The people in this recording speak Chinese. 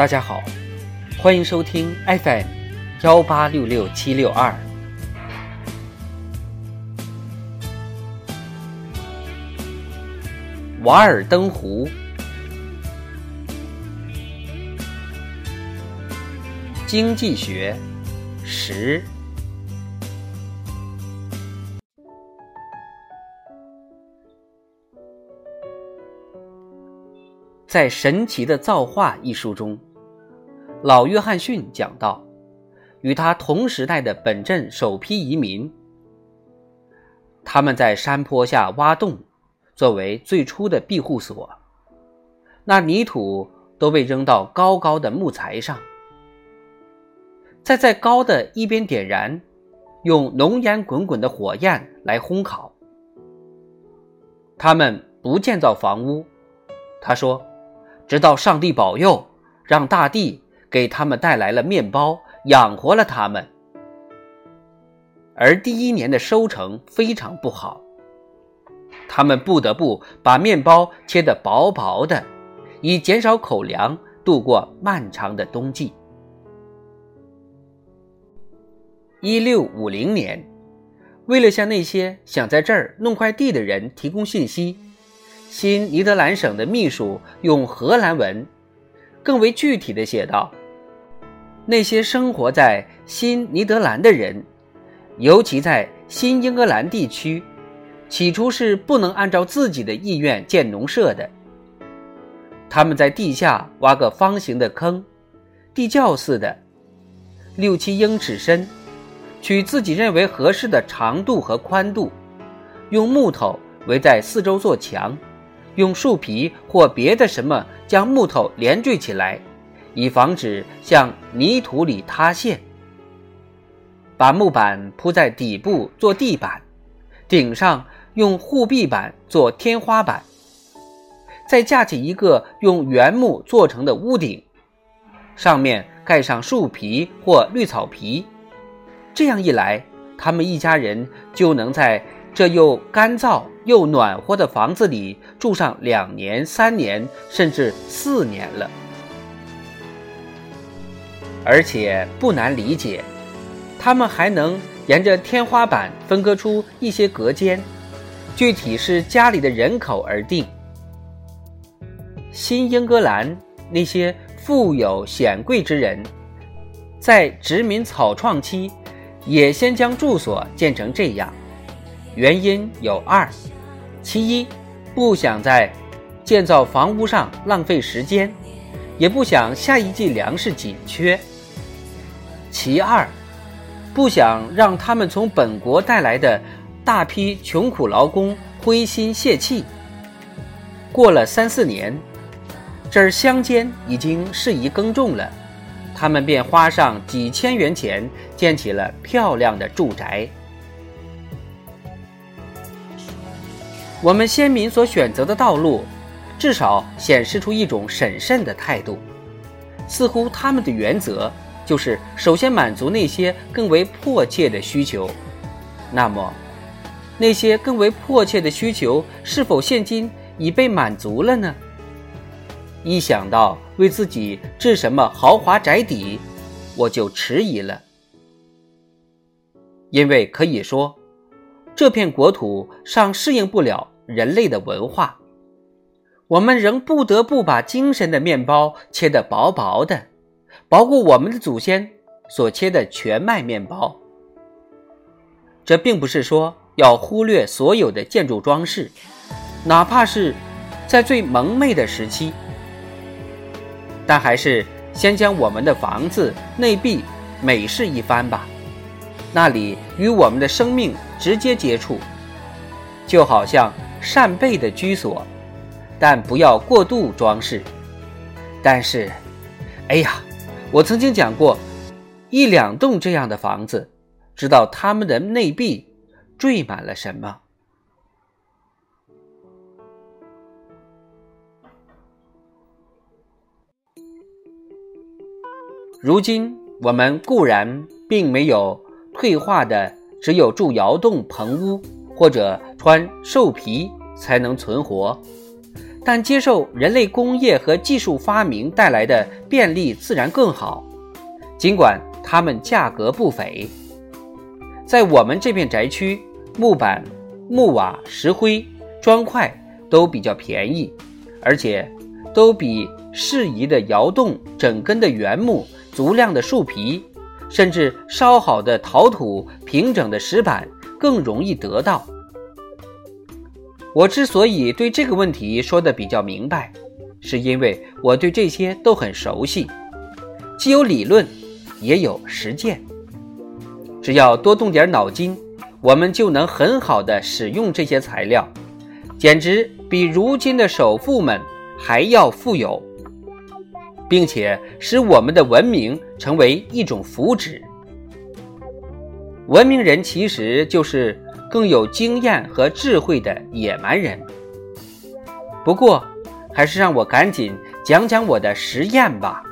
大家好，欢迎收听 FM 幺八六六七六二。瓦尔登湖，经济学十。在《神奇的造化》一书中，老约翰逊讲到，与他同时代的本镇首批移民，他们在山坡下挖洞，作为最初的庇护所。那泥土都被扔到高高的木材上，再在高的一边点燃，用浓烟滚滚的火焰来烘烤。他们不建造房屋，他说。直到上帝保佑，让大地给他们带来了面包，养活了他们。而第一年的收成非常不好，他们不得不把面包切得薄薄的，以减少口粮，度过漫长的冬季。一六五零年，为了向那些想在这儿弄块地的人提供信息。新尼德兰省的秘书用荷兰文，更为具体的写道：“那些生活在新尼德兰的人，尤其在新英格兰地区，起初是不能按照自己的意愿建农舍的。他们在地下挖个方形的坑，地窖似的，六七英尺深，取自己认为合适的长度和宽度，用木头围在四周做墙。”用树皮或别的什么将木头连缀起来，以防止向泥土里塌陷。把木板铺在底部做地板，顶上用护壁板做天花板，再架起一个用原木做成的屋顶，上面盖上树皮或绿草皮。这样一来，他们一家人就能在。这又干燥又暖和的房子里住上两年、三年，甚至四年了。而且不难理解，他们还能沿着天花板分割出一些隔间，具体是家里的人口而定。新英格兰那些富有显贵之人，在殖民草创期，也先将住所建成这样。原因有二：其一，不想在建造房屋上浪费时间，也不想下一季粮食紧缺；其二，不想让他们从本国带来的大批穷苦劳工灰心泄气。过了三四年，这儿乡间已经适宜耕种了，他们便花上几千元钱建起了漂亮的住宅。我们先民所选择的道路，至少显示出一种审慎的态度。似乎他们的原则就是首先满足那些更为迫切的需求。那么，那些更为迫切的需求是否现今已被满足了呢？一想到为自己置什么豪华宅邸，我就迟疑了，因为可以说。这片国土尚适应不了人类的文化，我们仍不得不把精神的面包切得薄薄的，包括我们的祖先所切的全麦面包。这并不是说要忽略所有的建筑装饰，哪怕是在最蒙昧的时期，但还是先将我们的房子内壁美饰一番吧。那里与我们的生命直接接触，就好像扇贝的居所，但不要过度装饰。但是，哎呀，我曾经讲过，一两栋这样的房子，知道它们的内壁缀满了什么。如今我们固然并没有。退化的只有住窑洞棚屋或者穿兽皮才能存活，但接受人类工业和技术发明带来的便利自然更好，尽管它们价格不菲。在我们这片宅区，木板、木瓦、石灰、砖块都比较便宜，而且都比适宜的窑洞、整根的原木、足量的树皮，甚至烧好的陶土、平整的石板更容易得到。我之所以对这个问题说的比较明白，是因为我对这些都很熟悉，既有理论，也有实践。只要多动点脑筋，我们就能很好的使用这些材料，简直比如今的首富们还要富有，并且使我们的文明成为一种福祉。文明人其实就是。更有经验和智慧的野蛮人。不过，还是让我赶紧讲讲我的实验吧。